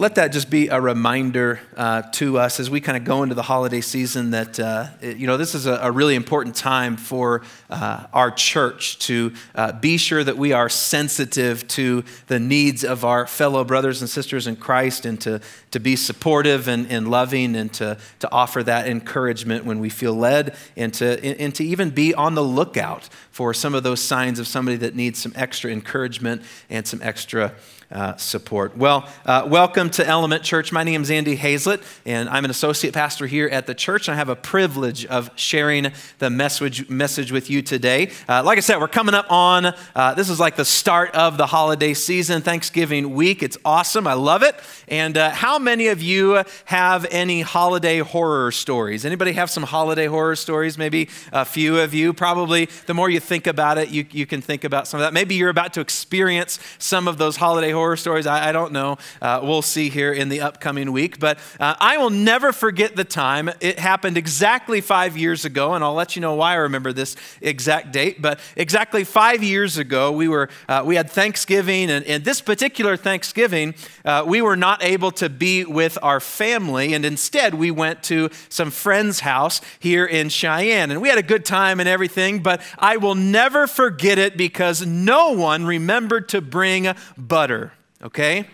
let that just be a reminder uh, to us as we kind of go into the holiday season that, uh, you know, this is a, a, really important time for uh, our church to uh, be sure that we are sensitive to the needs of our fellow brothers and sisters in Christ and to, to be supportive and, and loving and to, to offer that encouragement when we feel led and to, and to even be on the lookout for some of those signs of somebody that needs some extra encouragement and some extra uh, support. Well, uh, welcome to Element Church. My name is Andy Hazlett, and I'm an associate pastor here at the church. And I have a privilege of sharing the message, message with you today. Uh, like I said, we're coming up on uh, this is like the start of the holiday season, Thanksgiving week. It's awesome. I love it. And uh, how many of you have any holiday horror stories? Anybody have some holiday horror stories? Maybe a few of you. Probably the more you think about it, you, you can think about some of that. Maybe you're about to experience some of those holiday horror stories. I, I don't know. Uh, we'll see here in the upcoming week. But uh, I will never forget the time. It happened exactly five years ago, and I'll let you know why I remember this exact date. But exactly five years ago, we were uh, we had Thanksgiving, and, and this particular Thanksgiving, uh, we were not able to be with our family, and instead we went to some friend's house here in Cheyenne, and we had a good time and everything. But I will never forget it because no one remembered to bring butter okay?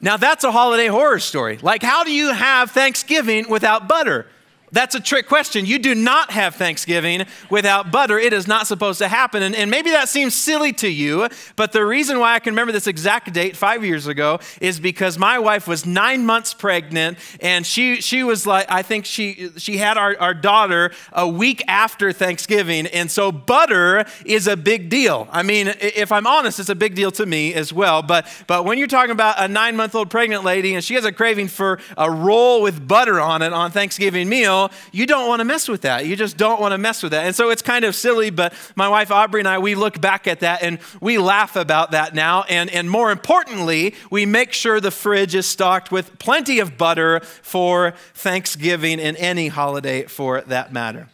Now, that's a holiday horror story. Like, how do you have Thanksgiving without butter? That's a trick question. You do not have Thanksgiving without butter. It is not supposed to happen. And, and, maybe that seems silly to you, but the reason why I can remember this exact date five years ago is because my wife was nine months pregnant and she, she was like, I think she, she had our, our daughter a week after Thanksgiving. And so butter is a big deal. I mean, if I'm honest, it's a big deal to me as well. But, but when you're talking about a nine month old pregnant lady and she has a craving for a roll with butter on it on Thanksgiving meal, you don't want to mess with that. You just don't want to mess with that. And so it's kind of silly, but my wife Aubrey and I, we look back at that and we laugh about that now. And, and more importantly, we make sure the fridge is stocked with plenty of butter for Thanksgiving and any holiday for that matter.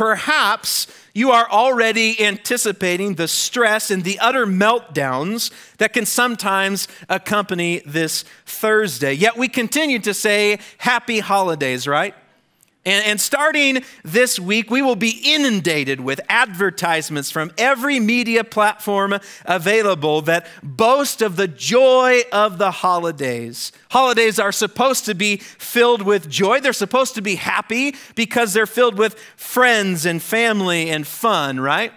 Perhaps you are already anticipating the stress and the utter meltdowns that can sometimes accompany this Thursday. Yet we continue to say happy holidays, right? And, and, starting this week, we will be inundated with advertisements from every media platform available that boast of the joy of the holidays. Holidays are supposed to be filled with joy. They're supposed to be happy because they're filled with friends and family and fun, right?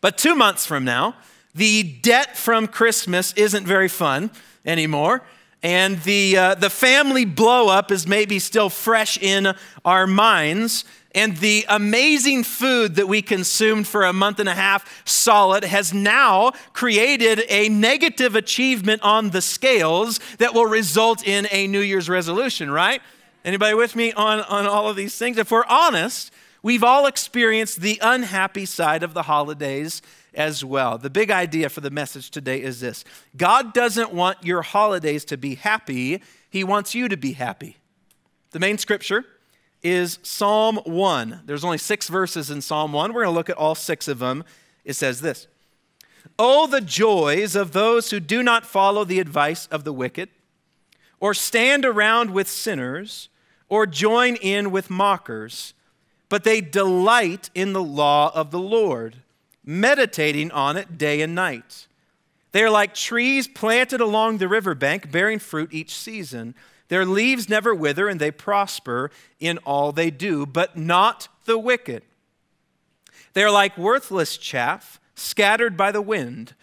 But two months from now, the debt from Christmas isn't very fun anymore and the, uh, the family blowup is maybe still fresh in our minds. And the amazing food that we consumed for a month and a half solid has now created a negative achievement on the scales that will result in a New Year's resolution, right? Anybody with me on, on all of these things? If we're honest, we've all experienced the unhappy side of the holidays as well. The big idea for the message today is this God doesn't want your holidays to be happy, He wants you to be happy. The main scripture is Psalm 1. There's only six verses in Psalm 1. We're going to look at all six of them. It says this Oh, the joys of those who do not follow the advice of the wicked, or stand around with sinners, or join in with mockers, but they delight in the law of the Lord meditating on it day and night. They are like trees planted along the riverbank, bearing fruit each season. Their leaves never wither, and they prosper in all they do, but not the wicked. They are like worthless chaff scattered by the wind.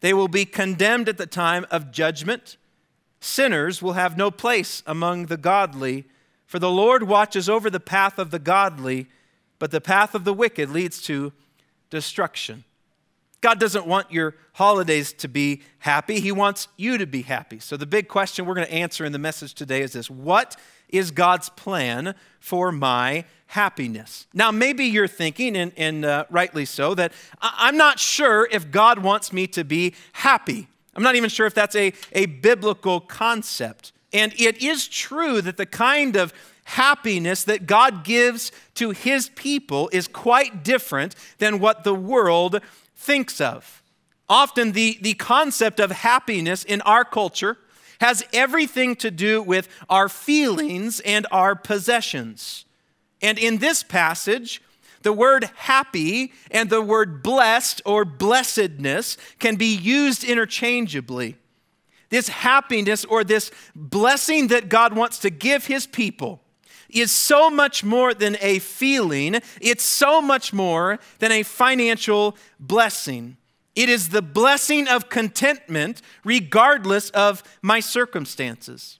They will be condemned at the time of judgment. Sinners will have no place among the godly, for the Lord watches over the path of the godly, but the path of the wicked leads to destruction. God doesn't want your holidays to be happy. He wants you to be happy. So, the big question we're going to answer in the message today is this What is God's plan for my happiness? Now, maybe you're thinking, and, and uh, rightly so, that I'm not sure if God wants me to be happy. I'm not even sure if that's a, a biblical concept. And it is true that the kind of happiness that God gives to his people is quite different than what the world thinks of. Often, the, the concept of happiness in our culture has everything to do with our feelings and our possessions. And in this passage, the word happy and the word blessed or blessedness can be used interchangeably. This happiness or this blessing that God wants to give his people is so much more than a feeling, it's so much more than a financial blessing. It is the blessing of contentment regardless of my circumstances.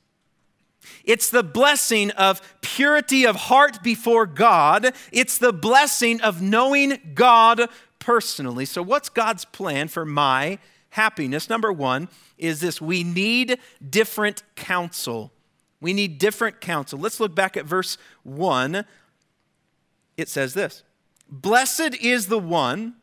It's the blessing of purity of heart before God. It's the blessing of knowing God personally. So, what's God's plan for my happiness? Number one is this we need different counsel. We need different counsel. Let's look back at verse 1. It says this Blessed is the one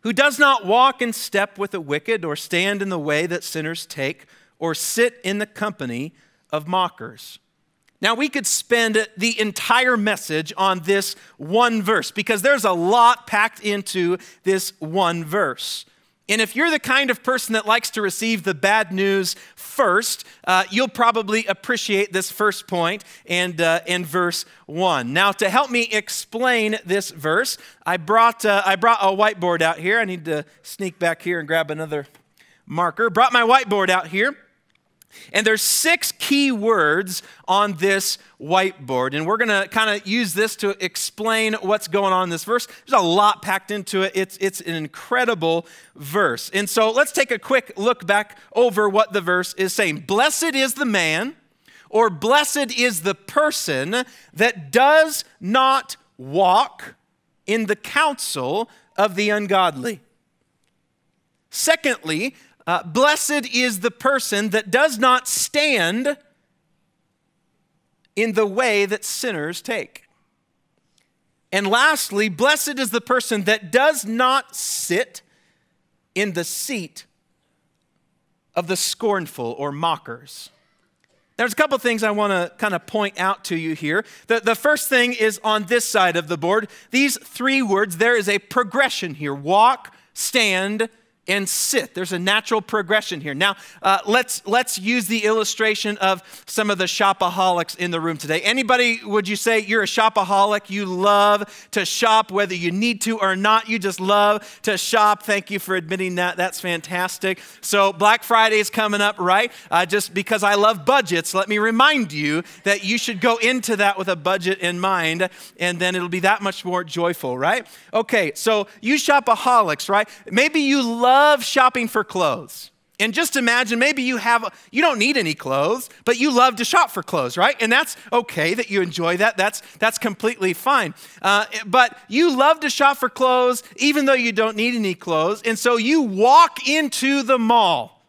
who does not walk in step with the wicked, or stand in the way that sinners take, or sit in the company of mockers. Now, we could spend the entire message on this one verse because there's a lot packed into this one verse. And if you're the kind of person that likes to receive the bad news first, uh, you'll probably appreciate this first point and, uh, and verse 1. Now, to help me explain this verse, I brought, uh, I brought a whiteboard out here. I need to sneak back here and grab another marker. Brought my whiteboard out here. And there's six key words on this whiteboard. And we're going to kind of use this to explain what's going on in this verse. There's a lot packed into it. It's, it's an incredible verse. And so let's take a quick look back over what the verse is saying. Blessed is the man, or blessed is the person that does not walk in the counsel of the ungodly. Secondly, uh, blessed is the person that does not stand in the way that sinners take. And lastly, blessed is the person that does not sit in the seat of the scornful or mockers. There's a couple things I want to kind of point out to you here. The, the first thing is on this side of the board. These three words, there is a progression here walk, stand, and sit. There's a natural progression here. Now, uh, let's let's use the illustration of some of the shopaholics in the room today. Anybody would you say you're a shopaholic? You love to shop whether you need to or not. You just love to shop. Thank you for admitting that. That's fantastic. So Black Friday is coming up, right? Uh, just because I love budgets, let me remind you that you should go into that with a budget in mind, and then it'll be that much more joyful, right? Okay, so you shopaholics, right? Maybe you love love shopping for clothes. And just imagine maybe you have, you don't need any clothes, but you love to shop for clothes, right? And that's okay that you enjoy that. That's, that's completely fine. Uh, but you love to shop for clothes even though you don't need any clothes. And so you walk into the mall.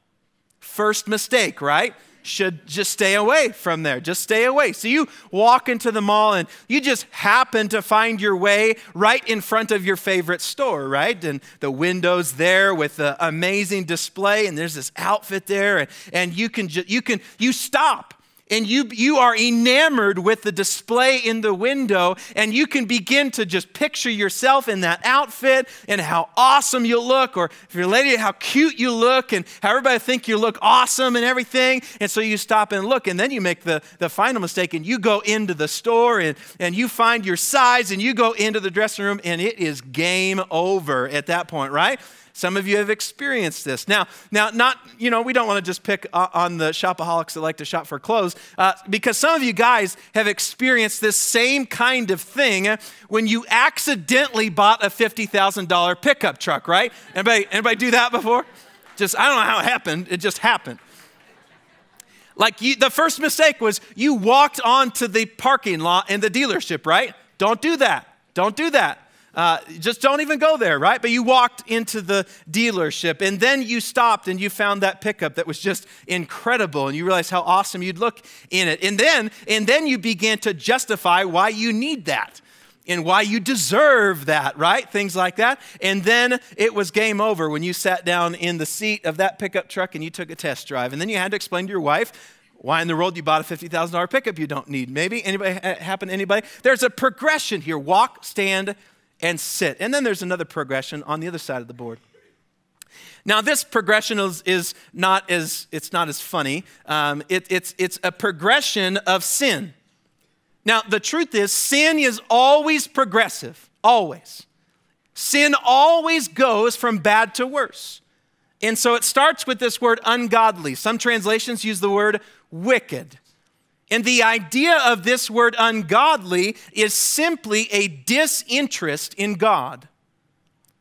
First mistake, right? Should just stay away from there. Just stay away. So you walk into the mall and you just happen to find your way right in front of your favorite store, right? And the window's there with the amazing display, and there's this outfit there, and, and you can just you can you stop and you, you are enamored with the display in the window, and you can begin to just picture yourself in that outfit and how awesome you look, or if you're a lady, how cute you look, and how everybody think you look awesome and everything. And so you stop and look, and then you make the, the final mistake, and you go into the store and, and you find your size, and you go into the dressing room, and it is game over at that point, right? Some of you have experienced this. Now, now, not you know, we don't want to just pick on the shopaholics that like to shop for clothes, uh, because some of you guys have experienced this same kind of thing when you accidentally bought a fifty thousand dollar pickup truck. Right? Anybody, anybody do that before? Just I don't know how it happened. It just happened. Like you, the first mistake was you walked onto the parking lot in the dealership, right? Don't do that. Don't do that. Uh, just don't even go there, right? But you walked into the dealership and then you stopped and you found that pickup that was just incredible and you realized how awesome you'd look in it. And then, and then you began to justify why you need that and why you deserve that, right? Things like that. And then it was game over when you sat down in the seat of that pickup truck and you took a test drive. And then you had to explain to your wife why in the world you bought a $50,000 pickup you don't need. Maybe anybody happen to anybody? There's a progression here. Walk, stand, and sit. And then there's another progression on the other side of the board. Now, this progression is, is not as it's not as funny. Um, it, it's it's a progression of sin. Now, the truth is, sin is always progressive, always. Sin always goes from bad to worse. And so it starts with this word ungodly. Some translations use the word wicked. And the idea of this word ungodly is simply a disinterest in God.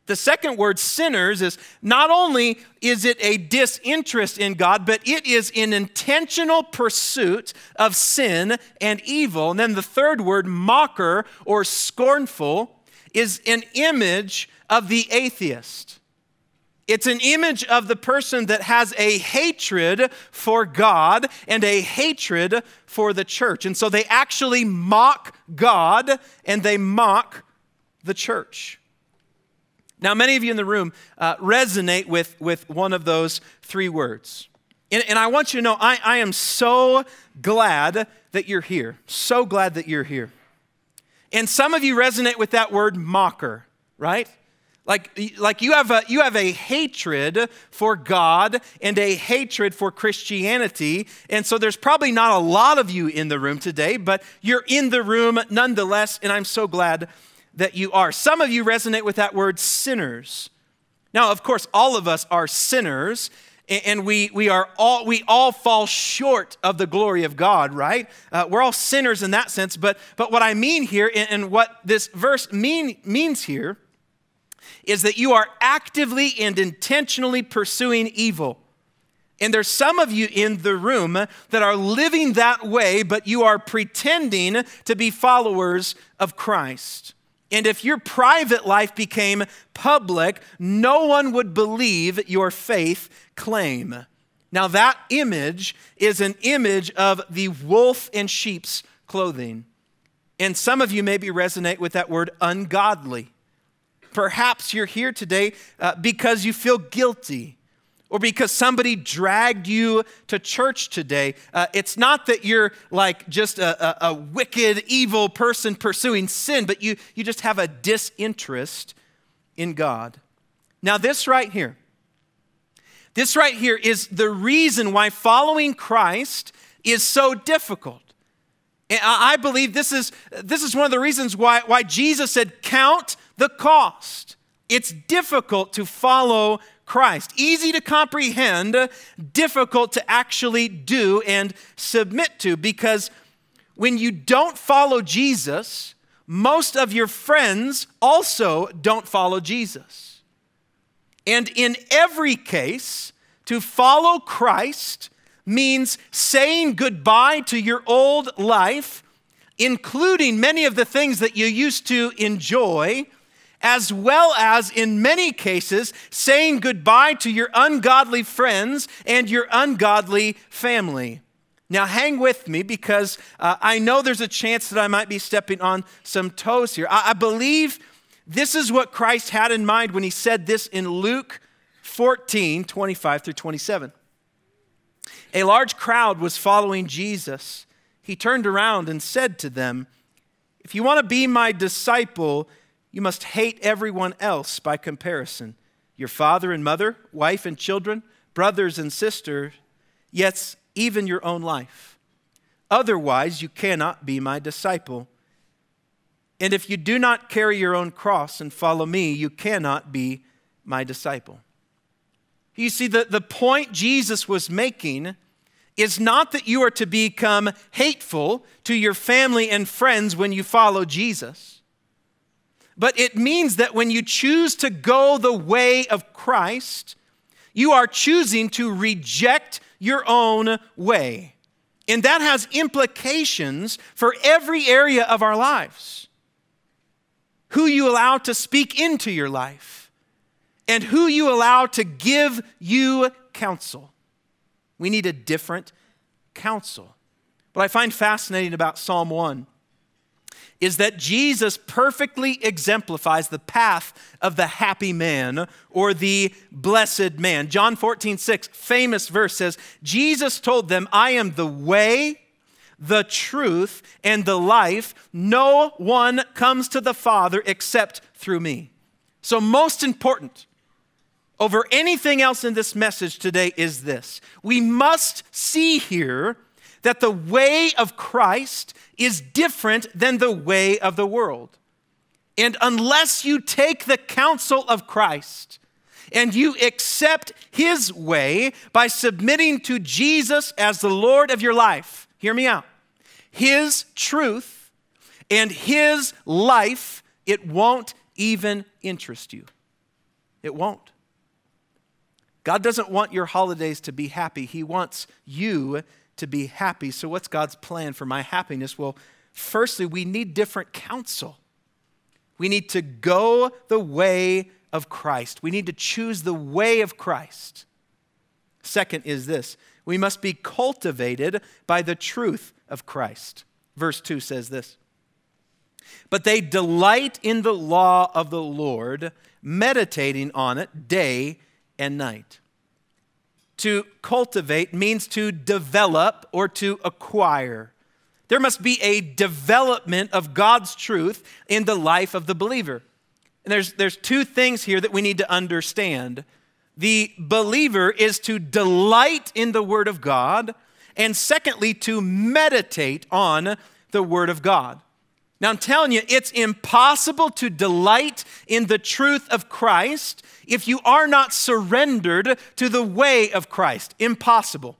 The second word, sinners, is not only is it a disinterest in God, but it is an intentional pursuit of sin and evil. And then the third word, mocker or scornful, is an image of the atheist. It's an image of the person that has a hatred for God and a hatred for the church. And so they actually mock God and they mock the church. Now, many of you in the room uh, resonate with, with one of those three words. And, and I want you to know I, I am so glad that you're here. So glad that you're here. And some of you resonate with that word mocker, right? Like, like you, have a, you have a hatred for God and a hatred for Christianity. And so there's probably not a lot of you in the room today, but you're in the room nonetheless. And I'm so glad that you are. Some of you resonate with that word sinners. Now, of course, all of us are sinners and we, we are all we all fall short of the glory of god right uh, we're all sinners in that sense but but what i mean here and, and what this verse mean, means here is that you are actively and intentionally pursuing evil and there's some of you in the room that are living that way but you are pretending to be followers of christ and if your private life became public, no one would believe your faith claim. Now, that image is an image of the wolf in sheep's clothing. And some of you maybe resonate with that word ungodly. Perhaps you're here today uh, because you feel guilty or because somebody dragged you to church today. Uh, it's not that you're like just a, a, a, wicked, evil person pursuing sin, but you, you just have a disinterest in God. Now, this right here, this right here is the reason why following Christ is so difficult. And I believe this is, this is one of the reasons why, why Jesus said, Count the cost. It's difficult to follow Christ. Easy to comprehend, difficult to actually do and submit to because when you don't follow Jesus, most of your friends also don't follow Jesus. And in every case, to follow Christ means saying goodbye to your old life, including many of the things that you used to enjoy as well as, in many cases, saying goodbye to your ungodly friends and your ungodly family. Now, hang with me because uh, I know there's a chance that I might be stepping on some toes here. I, I believe this is what Christ had in mind when he said this in Luke 14 25 through 27. A large crowd was following Jesus. He turned around and said to them, If you want to be my disciple, you must hate everyone else by comparison your father and mother, wife and children, brothers and sisters, yes, even your own life. Otherwise, you cannot be my disciple. And if you do not carry your own cross and follow me, you cannot be my disciple. You see, the, the point Jesus was making is not that you are to become hateful to your family and friends when you follow Jesus. But it means that when you choose to go the way of Christ, you are choosing to reject your own way. And that has implications for every area of our lives. Who you allow to speak into your life, and who you allow to give you counsel. We need a different counsel. What I find fascinating about Psalm 1 is that Jesus perfectly exemplifies the path of the happy man or the blessed man. John 14, 6, famous verse says, Jesus told them, I am the way, the truth, and the life. No one comes to the Father except through me. So, most important, over anything else in this message today is this we must see here that the way of Christ is different than the way of the world. And unless you take the counsel of Christ and you accept his way by submitting to Jesus as the Lord of your life, hear me out, his truth and his life, it won't even interest you. It won't. God doesn't want your holidays to be happy. He wants you to be happy. So, what's God's plan for my happiness? Well, firstly, we need different counsel. We need to go the way of Christ. We need to choose the way of Christ. Second is this we must be cultivated by the truth of Christ. Verse 2 says this But they delight in the law of the Lord, meditating on it day and night. To cultivate means to develop or to acquire. There must be a development of God's truth in the life of the believer. And there's, there's two things here that we need to understand. The believer is to delight in the Word of God, and secondly, to meditate on the Word of God. Now, I'm telling you, it's impossible to delight in the truth of Christ if you are not surrendered to the way of Christ. Impossible.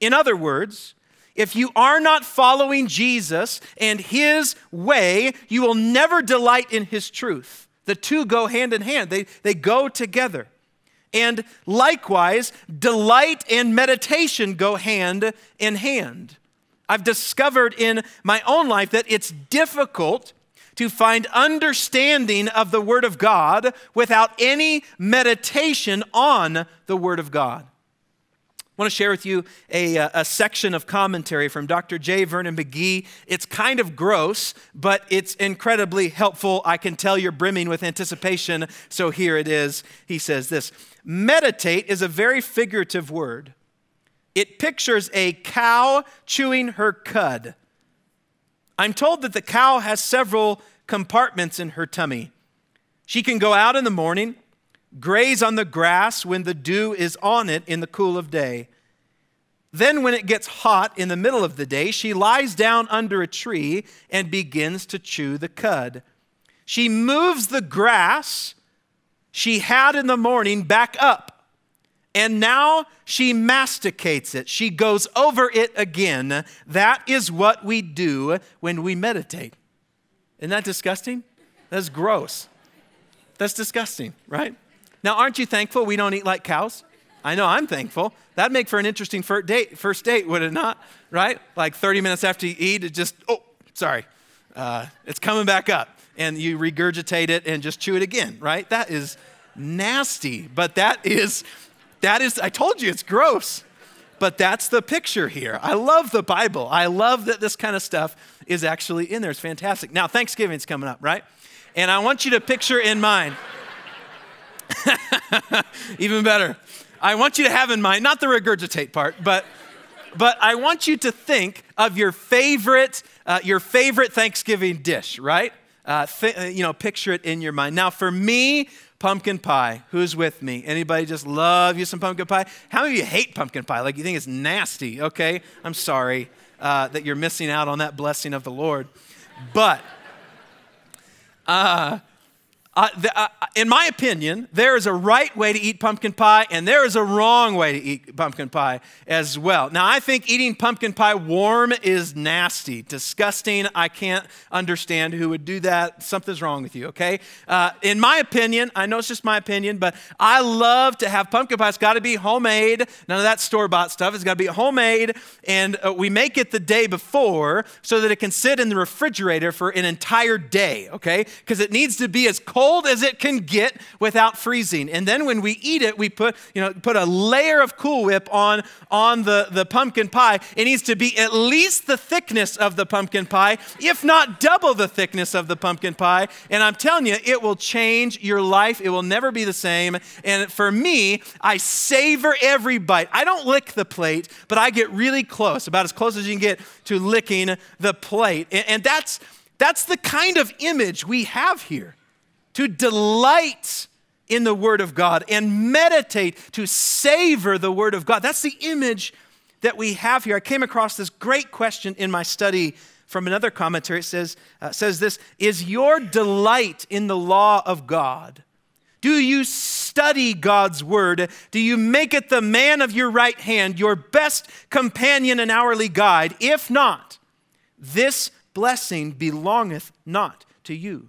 In other words, if you are not following Jesus and his way, you will never delight in his truth. The two go hand in hand, they, they go together. And likewise, delight and meditation go hand in hand. I've discovered in my own life that it's difficult to find understanding of the Word of God without any meditation on the Word of God. I want to share with you a, uh, a, section of commentary from Dr. J. Vernon McGee. It's kind of gross, but it's incredibly helpful. I can tell you're brimming with anticipation, so here it is. He says this Meditate is a very figurative word. It pictures a cow chewing her cud. I'm told that the cow has several compartments in her tummy. She can go out in the morning, graze on the grass when the dew is on it in the cool of day. Then, when it gets hot in the middle of the day, she lies down under a tree and begins to chew the cud. She moves the grass she had in the morning back up and now she masticates it. She goes over it again. That is what we do when we meditate. Isn't that disgusting? That's gross. That's disgusting, right? Now, aren't you thankful we don't eat like cows? I know I'm thankful. That'd make for an interesting first date, first date would it not? Right? Like 30 minutes after you eat, it just, oh, sorry, uh, it's coming back up. And you regurgitate it and just chew it again, right? That is nasty, but that is that is, I told you, it's gross. But that's the picture here. I love the Bible. I love that this kind of stuff is actually in there. It's fantastic. Now, Thanksgiving's coming up, right? And I want you to picture in mind, even better. I want you to have in mind, not the regurgitate part, but but I want you to think of your favorite, uh, your favorite Thanksgiving dish, right? Uh, th- you know, picture it in your mind. Now, for me, pumpkin pie. Who's with me? Anybody just love you some pumpkin pie? How many of you hate pumpkin pie? Like you think it's nasty? Okay, I'm sorry uh, that you're missing out on that blessing of the Lord. But uh, uh, in my opinion, there is a right way to eat pumpkin pie and there is a wrong way to eat pumpkin pie as well. Now, I think eating pumpkin pie warm is nasty, disgusting. I can't understand who would do that. Something's wrong with you, okay? Uh, in my opinion, I know it's just my opinion, but I love to have pumpkin pie. It's got to be homemade. None of that store bought stuff. It's got to be homemade. And uh, we make it the day before so that it can sit in the refrigerator for an entire day, okay? Because it needs to be as cold cold as it can get without freezing. And then when we eat it, we put, you know, put a layer of Cool Whip on, on the, the pumpkin pie. It needs to be at least the thickness of the pumpkin pie, if not double the thickness of the pumpkin pie. And I'm telling you, it will change your life. It will never be the same. And for me, I savor every bite. I don't lick the plate, but I get really close, about as close as you can get to licking the plate. And, and that's, that's the kind of image we have here to delight in the Word of God and meditate to savor the Word of God. That's the image that we have here. I came across this great question in my study from another commentary. It says, uh, says this Is your delight in the law of God? Do you study God's word? Do you make it the man of your right hand, your best companion and hourly guide? If not, this blessing belongeth not to you.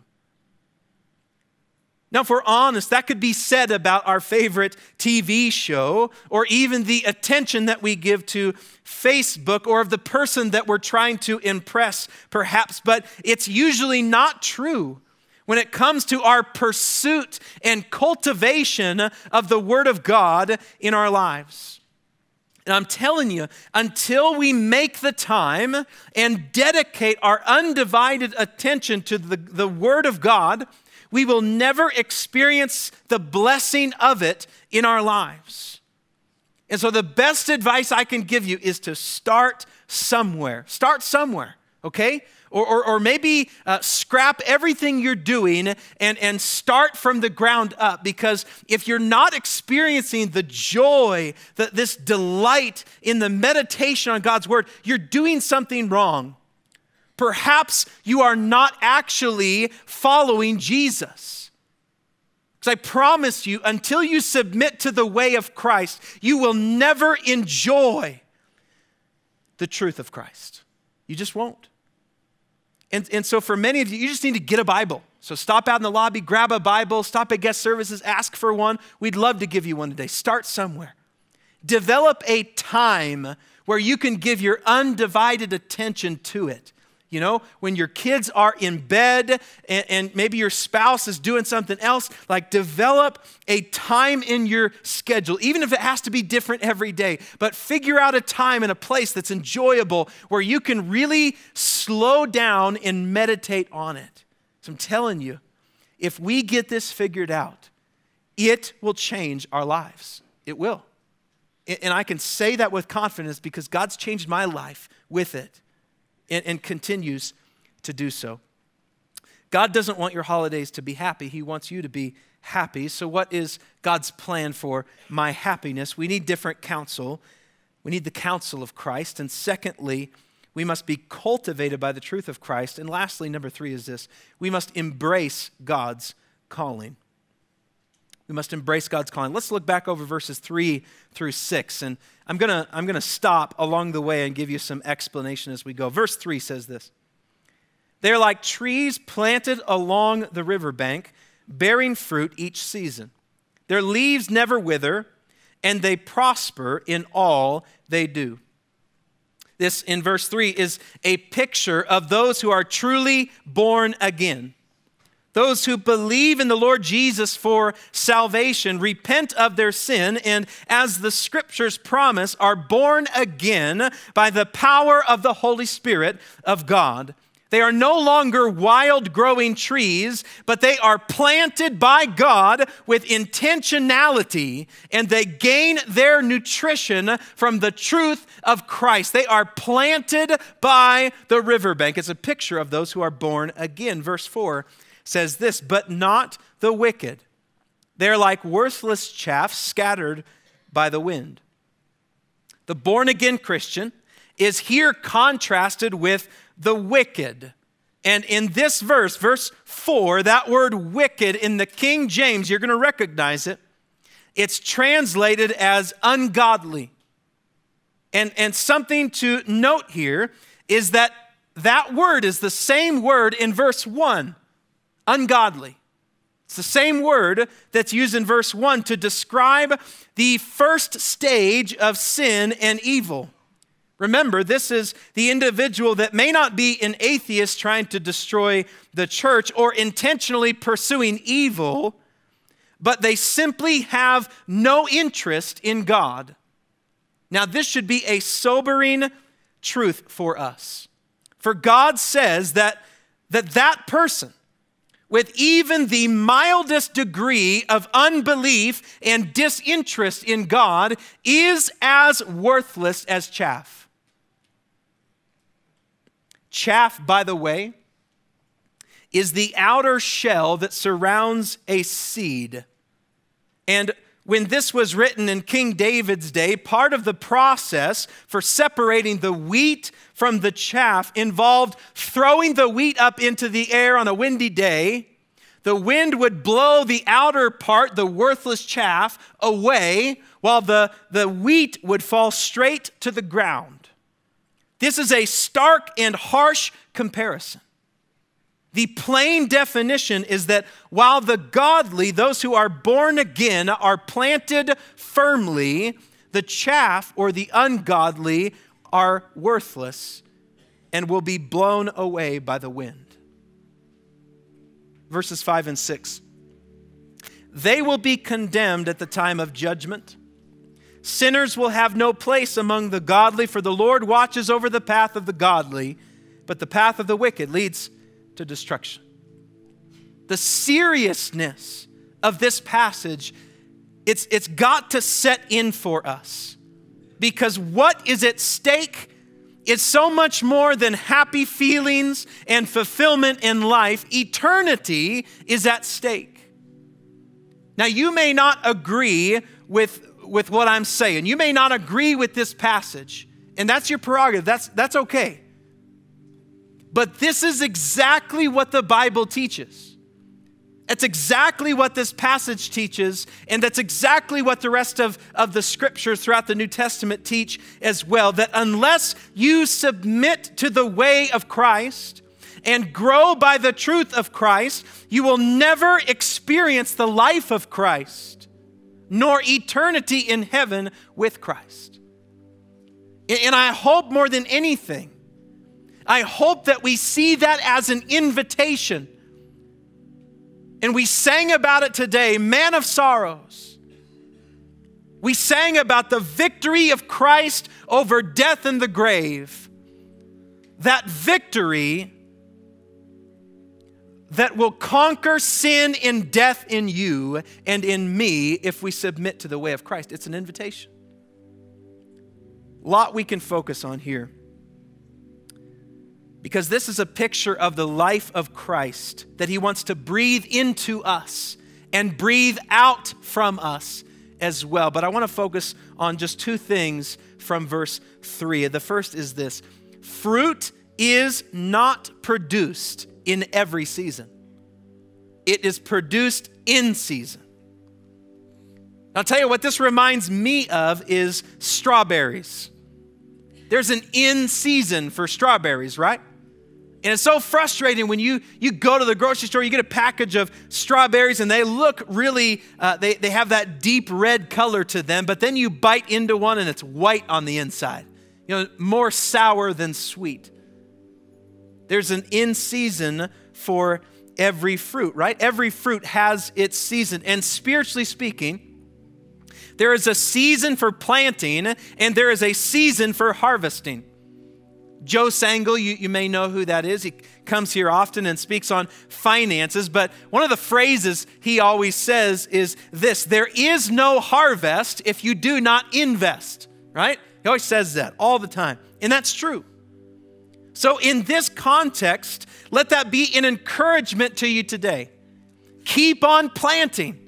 Now, if we're honest, that could be said about our favorite TV show or even the attention that we give to Facebook or of the person that we're trying to impress, perhaps, but it's usually not true when it comes to our pursuit and cultivation of the Word of God in our lives. And I'm telling you, until we make the time and dedicate our undivided attention to the, the Word of God, we will never experience the blessing of it in our lives. And so, the best advice I can give you is to start somewhere. Start somewhere, okay? Or, or, or maybe uh, scrap everything you're doing and, and start from the ground up. Because if you're not experiencing the joy, the, this delight in the meditation on God's word, you're doing something wrong perhaps you are not actually following Jesus. Because I promise you, until you submit to the way of Christ, you will never enjoy the truth of Christ. You just won't. And, and so, for many of you, you just need to get a Bible. So, stop out in the lobby, grab a Bible, stop at guest services, ask for one. We'd love to give you one today. Start somewhere. Develop a time where you can give your undivided attention to it. You know, when your kids are in bed and, and, maybe your spouse is doing something else, like develop a time in your schedule, even if it has to be different every day. But figure out a time and a place that's enjoyable where you can really slow down and meditate on it. So I'm telling you, if we get this figured out, it will change our lives. It will. And I can say that with confidence because God's changed my life with it and, and continues to do so. God doesn't want your holidays to be happy, He wants you to be happy. So, what is God's plan for my happiness? We need different counsel. We need the counsel of Christ. And secondly, we must be cultivated by the truth of Christ. And lastly, number three is this we must embrace God's calling. We must embrace God's calling. Let's look back over verses 3 through 6. And I'm going to I'm going to stop along the way and give you some explanation as we go. Verse 3 says this They're like trees planted along the riverbank, bearing fruit each season. Their leaves never wither, and they prosper in all they do. This in verse 3 is a picture of those who are truly born again. Those who believe in the Lord Jesus for salvation repent of their sin and, as the scriptures promise, are born again by the power of the Holy Spirit of God. They are no longer wild growing trees, but they are planted by God with intentionality, and they gain their nutrition from the truth of Christ. They are planted by the riverbank. It's a picture of those who are born again. Verse 4 says this, but not the wicked. They're like worthless chaff scattered by the wind. The born again Christian is here contrasted with the wicked. And in this verse, verse 4, that word wicked in the King James, you're going to recognize it. It's translated as ungodly. And, and something to note here is that that word is the same word in verse 1 ungodly. It's the same word that's used in verse 1 to describe the first stage of sin and evil. Remember, this is the individual that may not be an atheist trying to destroy the church or intentionally pursuing evil, but they simply have no interest in God. Now, this should be a sobering truth for us. For God says that that, that person, with even the mildest degree of unbelief and disinterest in God is as worthless as chaff. Chaff, by the way, is the outer shell that surrounds a seed. And when this was written in King David's day, part of the process for separating the wheat from the chaff involved throwing the wheat up into the air on a windy day. The wind would blow the outer part, the worthless chaff, away, while the, the wheat would fall straight to the ground. This is a stark and harsh comparison. The plain definition is that while the godly, those who are born again, are planted firmly, the chaff or the ungodly are worthless and will be blown away by the wind. Verses 5 and 6. They will be condemned at the time of judgment. Sinners will have no place among the godly, for the Lord watches over the path of the godly, but the path of the wicked leads to destruction. The seriousness of this passage, it's, it's got to set in for us. Because what is at stake is so much more than happy feelings and fulfillment in life. Eternity is at stake. Now, you may not agree with, with what I'm saying. You may not agree with this passage, and that's your prerogative. That's, that's okay. But this is exactly what the Bible teaches. It's exactly what this passage teaches, and that's exactly what the rest of, of the scriptures throughout the New Testament teach as well. That unless you submit to the way of Christ and grow by the truth of Christ, you will never experience the life of Christ, nor eternity in heaven with Christ. And I hope more than anything I hope that we see that as an invitation. And we sang about it today, Man of Sorrows. We sang about the victory of Christ over death and the grave. That victory that will conquer sin and death in you and in me if we submit to the way of Christ. It's an invitation. A lot we can focus on here because this is a picture of the life of Christ that he wants to breathe into us and breathe out from us as well. But I want to focus on just two things from verse 3. The first is this fruit is not produced in every season, it is produced in season. I'll tell you what this reminds me of is strawberries. There's an in season for strawberries, right? And it's so frustrating when you, you go to the grocery store, you get a package of strawberries and they look really, uh, they, they have that deep red color to them, but then you bite into one and it's white on the inside. You know, more sour than sweet. There's an in season for every fruit, right? Every fruit has its season. And spiritually speaking, there is a season for planting and there is a season for harvesting. Joe Sangl, you, you may know who that is. He comes here often and speaks on finances, but one of the phrases he always says is this there is no harvest if you do not invest, right? He always says that all the time, and that's true. So, in this context, let that be an encouragement to you today. Keep on planting,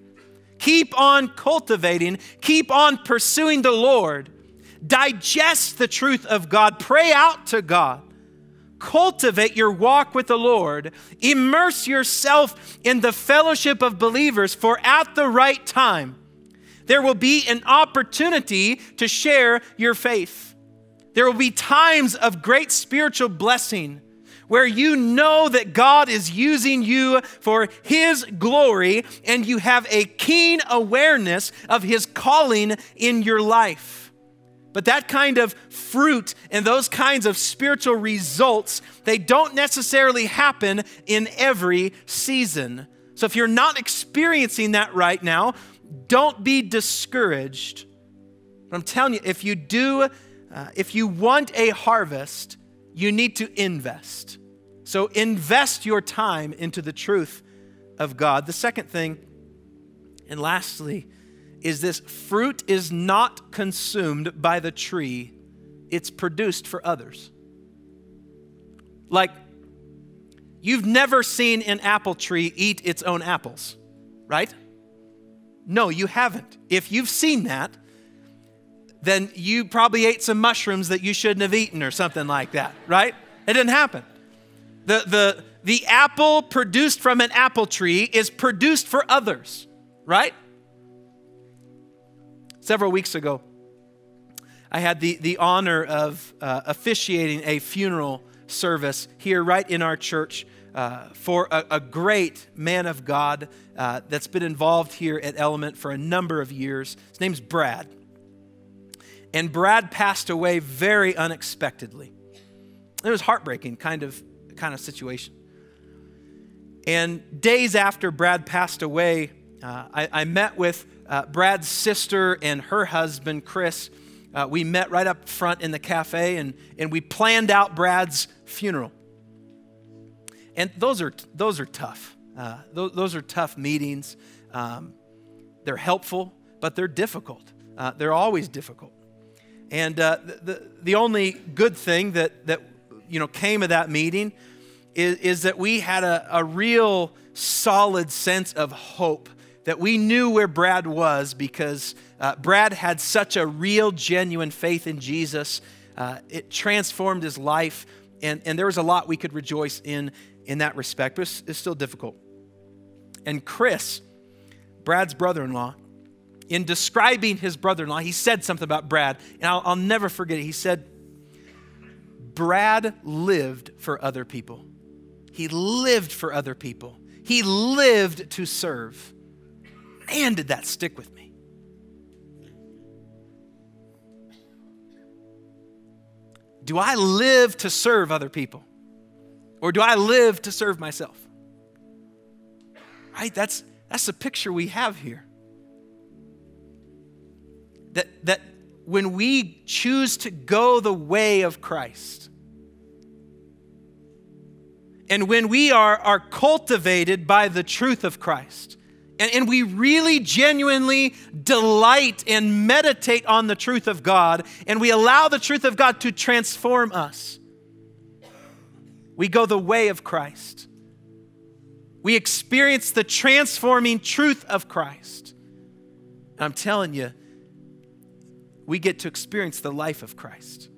keep on cultivating, keep on pursuing the Lord Digest the truth of God. Pray out to God. Cultivate your walk with the Lord. Immerse yourself in the fellowship of believers, for at the right time, there will be an opportunity to share your faith. There will be times of great spiritual blessing where you know that God is using you for His glory and you have a keen awareness of His calling in your life. But that kind of fruit and those kinds of spiritual results, they don't necessarily happen in every season. So if you're not experiencing that right now, don't be discouraged. But I'm telling you, if you do, uh, if you want a harvest, you need to invest. So invest your time into the truth of God. The second thing, and lastly, is this fruit is not consumed by the tree, it's produced for others. Like, you've never seen an apple tree eat its own apples, right? No, you haven't. If you've seen that, then you probably ate some mushrooms that you shouldn't have eaten or something like that, right? It didn't happen. The, the, the apple produced from an apple tree is produced for others, right? Several weeks ago, I had the, the honor of uh, officiating a funeral service here right in our church uh, for a, a, great man of God uh, that's been involved here at Element for a number of years. His name's Brad. And Brad passed away very unexpectedly. It was heartbreaking kind of, kind of situation. And days after Brad passed away, uh, I, I, met with uh, Brad's sister and her husband, Chris. Uh, we met right up front in the cafe and, and we planned out Brad's funeral. And those are, those are tough. Uh, those, those, are tough meetings. Um, they're helpful, but they're difficult. Uh, they're always difficult. And uh, the, the only good thing that, that you know, came of that meeting is, is that we had a, a real solid sense of hope that we knew where Brad was because uh, Brad had such a real, genuine faith in Jesus. Uh, it transformed his life, and, and there was a lot we could rejoice in in that respect, but it's, it's still difficult. And Chris, Brad's brother in law, in describing his brother in law, he said something about Brad, and I'll, I'll never forget it. He said, Brad lived for other people. He lived for other people. He lived to serve. Man, did that stick with me. Do I live to serve other people? Or do I live to serve myself? Right? That's, that's the picture we have here. That, that when we choose to go the way of Christ, and when we are, are cultivated by the truth of Christ, and, and we really genuinely delight and meditate on the truth of God, and we allow the truth of God to transform us, we go the way of Christ. We experience the transforming truth of Christ. And I'm telling you, we get to experience the life of Christ.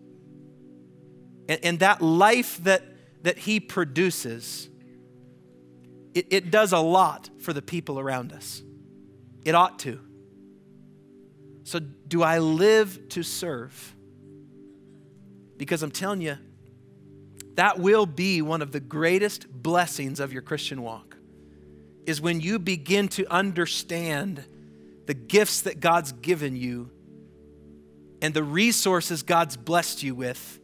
And, and that life that, that He produces, it, it does a lot for the people around us. It ought to. So, do I live to serve? Because I'm telling you, that will be one of the greatest blessings of your Christian walk. Is when you begin to understand the gifts that God's given you and the resources God's blessed you with,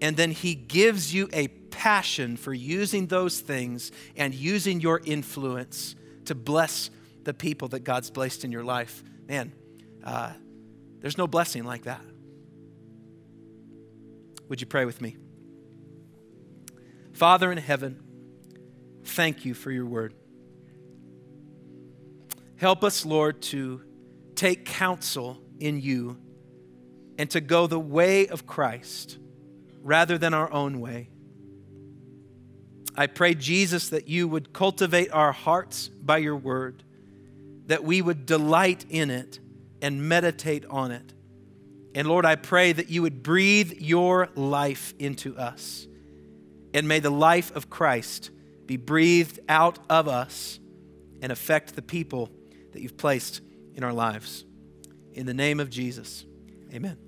and then He gives you a passion for using those things and using your influence to bless the people that God's placed in your life. Man, uh, there's no blessing like that. Would you pray with me? Father in heaven, thank you for your word. Help us, Lord, to take counsel in you and to go the way of Christ rather than our own way. I pray, Jesus, that you would cultivate our hearts by your word, that we would delight in it and meditate on it. And Lord, I pray that you would breathe your life into us and may the life of Christ be breathed out of us and affect the people that you've placed in our lives. In the name of Jesus, amen.